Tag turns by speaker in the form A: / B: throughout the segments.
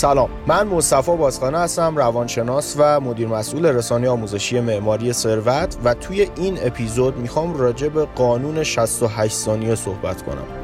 A: سلام. من مصطفی بازخانه هستم روانشناس و مدیر مسئول رسانه آموزشی معماری ثروت و توی این اپیزود می‌خوام راجع به قانون 68 ثانیه صحبت کنم.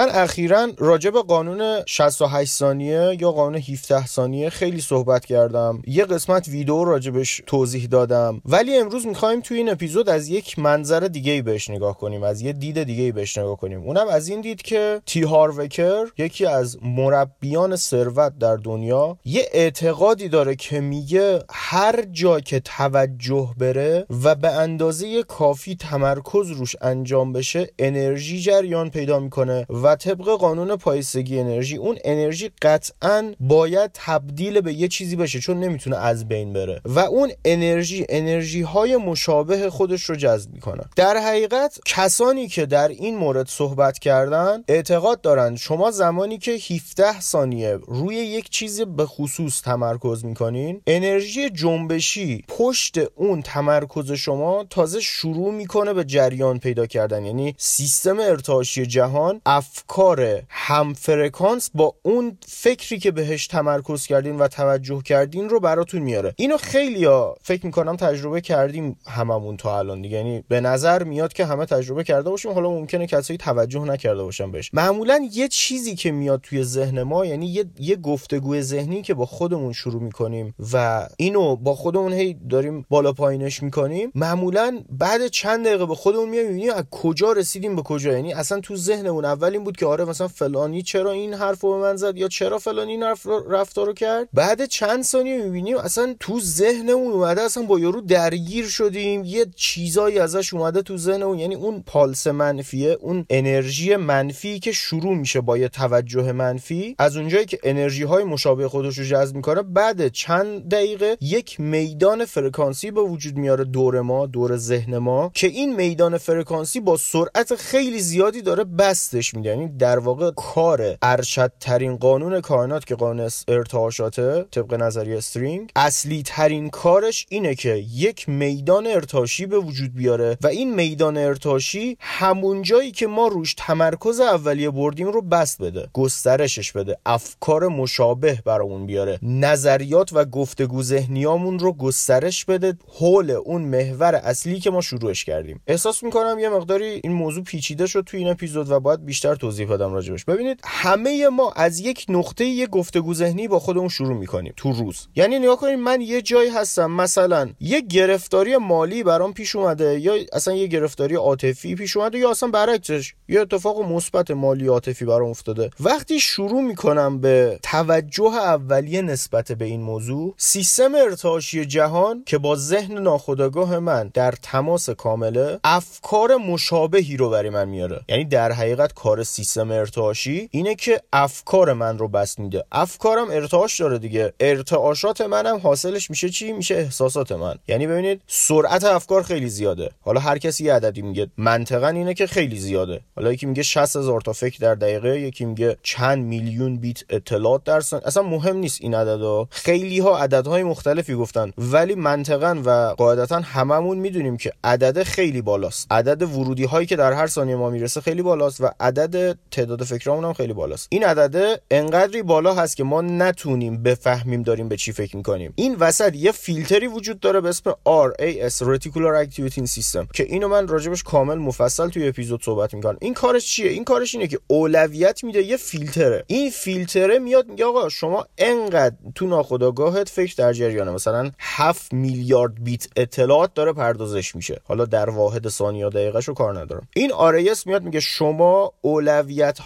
A: من اخیرا راجع به قانون 68 ثانیه یا قانون 17 ثانیه خیلی صحبت کردم. یه قسمت ویدیو راجبش توضیح دادم. ولی امروز می‌خوایم توی این اپیزود از یک منظر دیگه ای بهش نگاه کنیم از یه دید دیگه ای بهش نگاه کنیم. اونم از این دید که تی هاروکر یکی از مربیان ثروت در دنیا یه اعتقادی داره که میگه هر جا که توجه بره و به اندازه کافی تمرکز روش انجام بشه انرژی جریان پیدا می‌کنه و طبق قانون پایستگی انرژی اون انرژی قطعا باید تبدیل به یه چیزی بشه چون نمی‌تونه از بین بره. و اون انرژی انرژی های مشابه خودش رو جذب می‌کنه. در حقیقت کسانی که در این مورد صحبت کردن اعتقاد دارند شما زمانی که 17 ثانیه روی یک چیز به خصوص تمرکز می‌کنین انرژی جنبشی پشت اون تمرکز شما تازه شروع می‌کنه به جریان پیدا کردن. یعنی سیستم ارتعاشی جهان افکار هم فرکانس با اون فکری که بهش تمرکز کردین و توجه کردین رو براتون میاره. اینو خیلی ها فکر می‌کنم تجربه کردیم هممون تا الان دیگه. یعنی به نظر میاد که همه تجربه کرده باشیم. حالا ممکنه کسایی توجه نکرده باشن بهش. معمولا یه چیزی که میاد توی ذهن ما یعنی یه, یه گفتگوی ذهنی که با خودمون شروع می‌کنیم و اینو با خودمون هی داریم بالا پایینش می‌کنیم معمولا بعد چند دقیقه به خودمون میایم از کجا رسیدیم به کجا. یعنی اصلا تو ذهنمون اول این بود که آره مثلا فلانی چرا این حرف رو به من زد یا چرا فلانی این حرف رفتار رو کرد. بعد چند ثانیه می‌بینیم اصلا تو ذهنمون اومده اصلا با یارو درگیر شدیم. یه چیزایی ازش اومده تو ذهنمون. یعنی اون پالس منفیه اون انرژی منفی که شروع میشه با یه توجه منفی. از اونجایی که انرژی های مشابه خودش رو جذب می‌کنه بعد چند دقیقه یک میدان فرکانسی به وجود میاره دور ما دور ذهن ما که این میدان فرکانسی با سرعت خیلی زیادی داره بستش میده یعنی در واقع کار ارشدترین قانون کائنات که قانون ارتعاشاته طبق نظریه استرینگ اصلی ترین کارش اینه که یک میدان ارتعاشی به وجود بیاره و این میدان ارتعاشی همون جایی که ما روش تمرکز اولیه بردیم رو بست بده گسترشش بده افکار مشابه برامون بیاره نظریات و گفتگو ذهنیامون رو گسترش بده حول اون محور اصلی که ما شروعش کردیم. احساس می‌کنم یه مقداری این موضوع پیچیده شد تو این اپیزود و باید بیشتر توضیح بدم راجبش. ببینید همه ما از یک نقطه یه گفتگو ذهنی با خودمون شروع می‌کنیم تو روز. یعنی نگاه کنید من یه جایی هستم مثلا یه گرفتاری مالی برام پیش اومده یا اصلا یه گرفتاری عاطفی پیش اومده یا اصلا برعکسش یه اتفاق مثبت مالی عاطفی برام افتاده. وقتی شروع می‌کنم به توجه اولیه نسبت به این موضوع سیستم ارتعاشی جهان که با ذهن ناخودآگاه من در تماس کامله افکار مشابهی رو برای من میاره. یعنی در حقیقت کار سیستم ارتعاشی اینه که افکار من رو بس میده. افکارم ارتعاش داره دیگه. ارتعاشات منم حاصلش میشه چی؟ میشه احساسات من. یعنی ببینید سرعت افکار خیلی زیاده. حالا هر کسی یه عددی میگه. منطقا اینه که خیلی زیاده. حالا یکی میگه 60 هزار تا فکر در دقیقه یکی میگه چند میلیون بیت اطلاعات در سن اصلا مهم نیست این عددا. خیلی ها عددهای مختلفی گفتن. ولی منطقا و قاعدتا هممون می‌دونیم که عدد خیلی بالاست. عدد ورودی هایی که در هر ثانیه ما می‌رسه خیلی بالاست و عدد تعداد فکرامون هم خیلی بالاست. این عدده انقدری بالا هست که ما نتونیم بفهمیم داریم به چی فکر می‌کنیم. این وسط یه فیلتری وجود داره به اسم RAS Reticular Activating System که اینو من راجبش کامل مفصل توی اپیزود صحبت می‌کنم. این کارش چیه؟ این کارش اینه که اولویت میده یه فیلتره. این فیلتره میاد میگه آقا شما انقدر تو ناخودآگاهت فکر در جریانه. مثلا 7 میلیارد بیت اطلاعات داره پردازش میشه. حالا در واحد ثانیه دقیقه رو کار ندارم. این RAS میاد میگه شما اولویت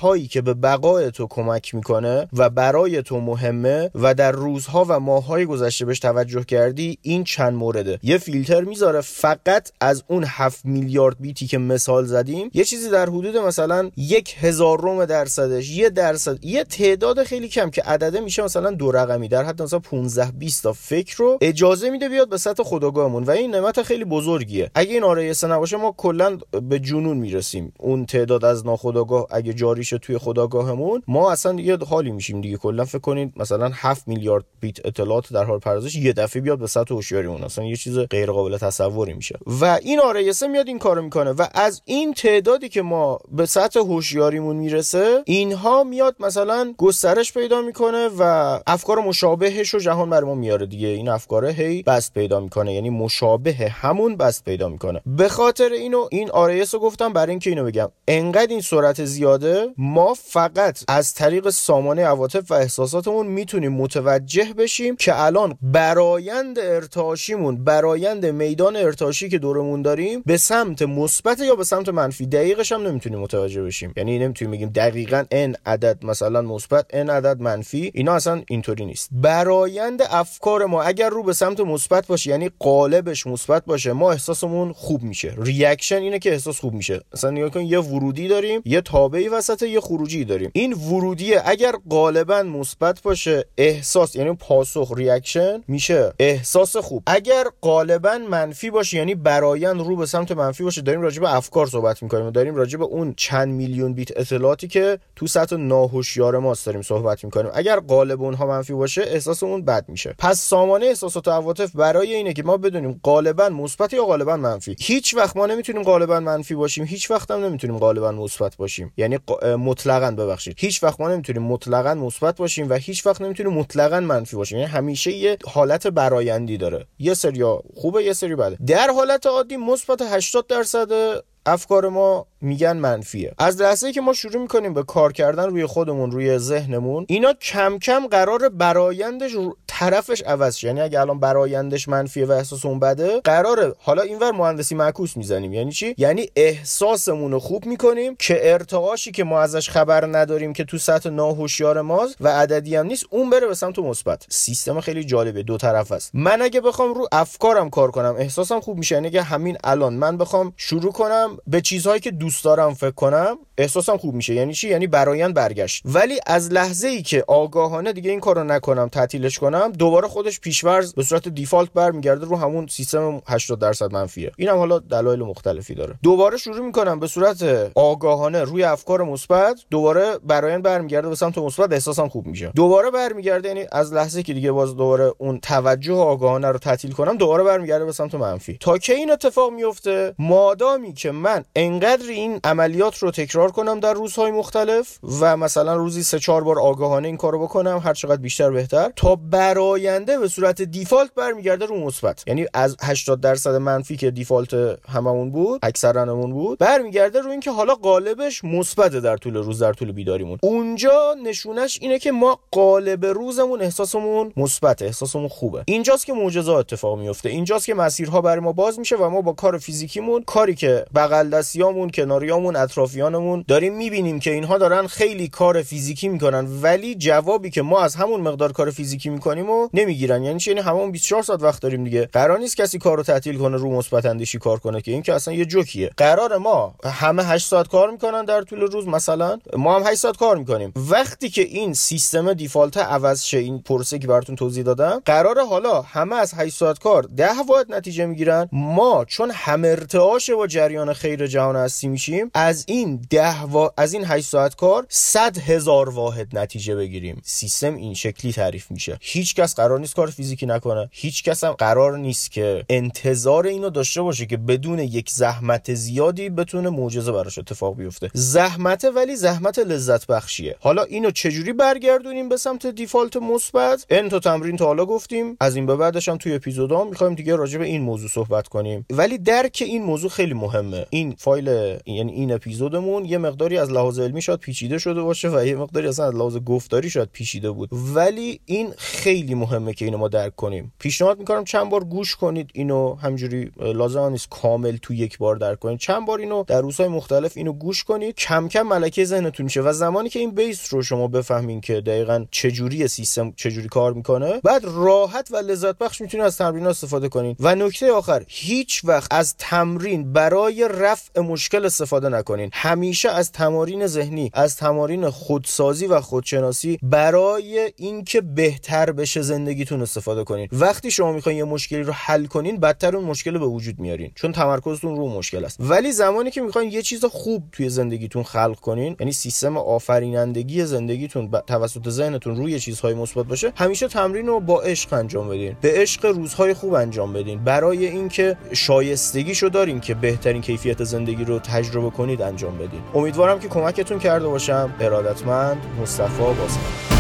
A: هایی که به بقای تو کمک می‌کنه و برای تو مهمه و در روزها و ماههای گذشته بهش توجه کردی این چند مورده. یه فیلتر می‌ذاره فقط از اون 7 میلیارد بیتی که مثال زدیم. یه چیزی در حدود مثلا یک هزارم درصدش یه درصد یه تعداد خیلی کم که عدده میشه مثلا دو رقمی در حد مثلا 15 20 تا فکر رو اجازه میده بیاد به سطح خودآگاهمون و این نعمت خیلی بزرگیه. اگه این آرایسه نباشه ما کلا به جنون می‌رسیم. اون تعداد از ناخودآگاه اگه جاری شه توی خداگاهمون ما اصلا دیگه حالی میشیم دیگه. کلا فکر کنید مثلا 7 میلیارد بیت اطلاعات در حال پردازش یه دفعه بیاد به سطح هوشیاریمون. اصلا یه چیز غیر قابل تصوری میشه. و این آریسه میاد این کارو می‌کنه. و از این تعدادی که ما به سطح هوشیاریمون می‌رسه اینها میاد مثلا گسترش پیدا می‌کنه و افکار مشابهش رو جهان بر ما میاره دیگه. این افکار هی بست پیدا می‌کنه. یعنی مشابه همون بست پیدا می‌کنه. به خاطر اینو این آریس گفتم برای اینکه اینو بگم. انقدر این سرعت زیاده ما فقط از طریق سامانه عواطف و احساساتمون می‌تونیم متوجه بشیم که الان برایند ارتعاشیمون برایند میدان ارتعاشی که دورمون داریم به سمت مثبت یا به سمت منفی؟ دقیقش هم نمی‌تونیم متوجه بشیم. یعنی نمی‌تونیم بگیم دقیقا n عدد مثلا مثبت n عدد منفی. اینا اصلا اینطوری نیست. برایند افکار ما اگر رو به سمت مثبت باشه یعنی غالبش مثبت باشه ما احساسمون خوب میشه. reaction اینه که احساس خوب میشه. مثلا نگاه کن یه ورودی داریم یه تابعی وسط یه خروجی داریم. این ورودی اگر غالبا مثبت باشه احساس یعنی پاسخ reaction میشه احساس خوب. اگر غالبا منفی باشه یعنی برایند رو به سمت منفی باشه داریم راجع به افکار صحبت می‌کنیم. داریم راجع به اون چند میلیون بیت اطلاعاتی که تو سطح ناهوشیار ماست داریم صحبت می‌کنیم. اگر غالب اونها منفی باشه احساس اون بد میشه. پس سامانه احساسات و عواطف برای اینه که ما بدونیم غالبا مثبت یا غالبا منفی. هیچ وقت ما نمی‌تونیم غالبا منفی باشیم هیچ وقت هم نمی‌تونیم غالبا مثبت باشیم. یعنی مطلقاً ببخشید. هیچ وقت ما نمی‌تونیم مطلقاً مثبت باشیم و هیچ وقت نمی‌تونیم مطلقاً منفی باشیم. یعنی همیشه یه حالت برایندی داره. یه سری خوبه یه سری بده. در حالت عادی مثبت 80 درصد افکار ما میگن منفیه. از لحظه که ما شروع می‌کنیم به کار کردن روی خودمون روی ذهنمون اینا کم کم قرار برایندش طرفش عوض یعنی اگه الان برایندش منفیه و احساس اون بده قراره. حالا اینور مهندسی معکوس می‌زنیم. یعنی چی؟ یعنی احساسمون رو خوب می‌کنیم که ارتعاشی که ما ازش خبر نداریم که تو سطح ناهوشیار ماست و عددی هم نیست اون بره به سمت مثبت. سیستم خیلی جالبه. دو طرف است. من اگه بخوام رو افکارم کار کنم احساسم خوب میشه. یعنی همین الان من بخوام شروع کنم به چیزهایی که دارم فکر کنم احساسم خوب میشه. یعنی چی؟ یعنی برایند برگشت. ولی از لحظه ای که آگاهانه دیگه این کارو نکنم تعطیلش کنم دوباره خودش پیشورز به صورت دیفالت برمیگرده رو همون سیستم 80 درصد منفیه. اینم حالا دلایل مختلفی داره. دوباره شروع می‌کنم به صورت آگاهانه روی افکار مثبت دوباره برایند برمیگرده به سمت مثبت احساسم خوب میشه. دوباره برمیگرده یعنی از لحظه که دیگه باز دوباره اون توجه آگاهانه رو تعطیل کنم دوباره برمیگرده به سمت منفی. تا که این اتفاق میفته مادامی که من انقدر عملیات رو تکرار کنم در روزهای مختلف و مثلا روزی سه چهار بار آگاهانه این کارو بکنم هر چقدر بیشتر بهتر تا براینده به صورت دیفالت برمیگرده رو مثبت. یعنی از 80 درصد منفی که دیفالت هممون بود اکثرانمون بود برمیگرده رو اینکه حالا قالبش مثبت در طول روز در طول بیداریمون. اونجا نشونش اینه که ما قالب روزمون احساسمون مثبت احساسمون خوبه. اینجاست که معجزات اتفاق میفته. اینجاست که مسیرها برای ما باز میشه و ما با کار فیزیکیمون کاری که بغل دستیامون کناریامون اطرافیانمون داریم می‌بینیم که اینها دارن خیلی کار فیزیکی می‌کنن ولی جوابی که ما از همون مقدار کار فیزیکی می‌کنیم و نمی‌گیرن. یعنی چی؟ یعنی همون 24 ساعت وقت داریم دیگه. قرار نیست کسی کارو تعطیل کنه رو مثبت اندیشی کار کنه که. این که اصلا یه جوکیه. قرار ما همه 8 ساعت کار می‌کنن در طول روز مثلا. ما هم 8 ساعت کار می‌کنیم. وقتی که این سیستم دیفالت عوض شه این پروسه که براتون توضیح دادم قرار حالا همه از 8 ساعت کار 10 واحد نتیجه می‌گیرن. ما چون هم ارتعاش با جریان خیر جهان هستی میشیم. از این 10 و... از این 8 ساعت کار 100 هزار واحد نتیجه بگیریم. سیستم این شکلی تعریف میشه. هیچ کس قرار نیست کار فیزیکی نکنه. هیچ کس هم قرار نیست که انتظار اینو داشته باشه که بدون یک زحمت زیادی بتونه معجزه براش اتفاق بیفته. زحمت ولی زحمت لذت بخشیه. حالا اینو چجوری برگردونیم به سمت دیفالت مثبت؟ ان تا تمرین تا حالا گفتیم. از این به بعدش هم توی اپیزودا می‌خوایم دیگه راجع به این موضوع صحبت کنیم. ولی درک این موضوع خیلی مهمه. این فایل یعنی این اپیزودمون یه مقداری از لحاظ علمی شاید پیچیده شده باشه و یه مقداری اصلا از لحاظ گفتاری شاید پیچیده بود. ولی این خیلی مهمه که اینو ما درک کنیم. پیشنهاد می‌کنم چند بار گوش کنید اینو. همجوری لازم نیست کامل تو یک بار درک کنید. چند بار اینو در روزهای مختلف اینو گوش کنید. کم کم ملکه ذهنتون میشه و زمانی که این بیس رو شما بفهمین که دقیقا چجوری سیستم چجوری کار می‌کنه بعد راحت و لذت بخش می‌تونید از تمرین استفاده کنید. و نکته آخر هیچ وقت از تمرین برای رفع مشکل استفاده نکنین. همیشه از تمارین ذهنی از تمارین خودسازی و خودشناسی برای اینکه بهتر بشه زندگیتون استفاده کنین. وقتی شما می‌خواین یه مشکلی رو حل کنین بدتر اون مشکل به وجود میارین. چون تمرکزتون رو مشکل است. ولی زمانی که می‌خواین یه چیز خوب توی زندگیتون خلق کنین یعنی سیستم آفرینندگی زندگیتون توسط ذهنتون روی چیزهای مثبت باشه همیشه تمرین رو با عشق انجام بدین. به عشق روزهای خوب انجام بدین. برای اینکه شایستگیشو دارین که بهترین کیفیت زندگی رو تجربه کنید انجام بدین. امیدوارم که کمکتون کرده باشم. ارادتمند مصطفی باسم.